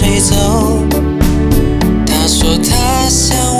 吹走。他说他想。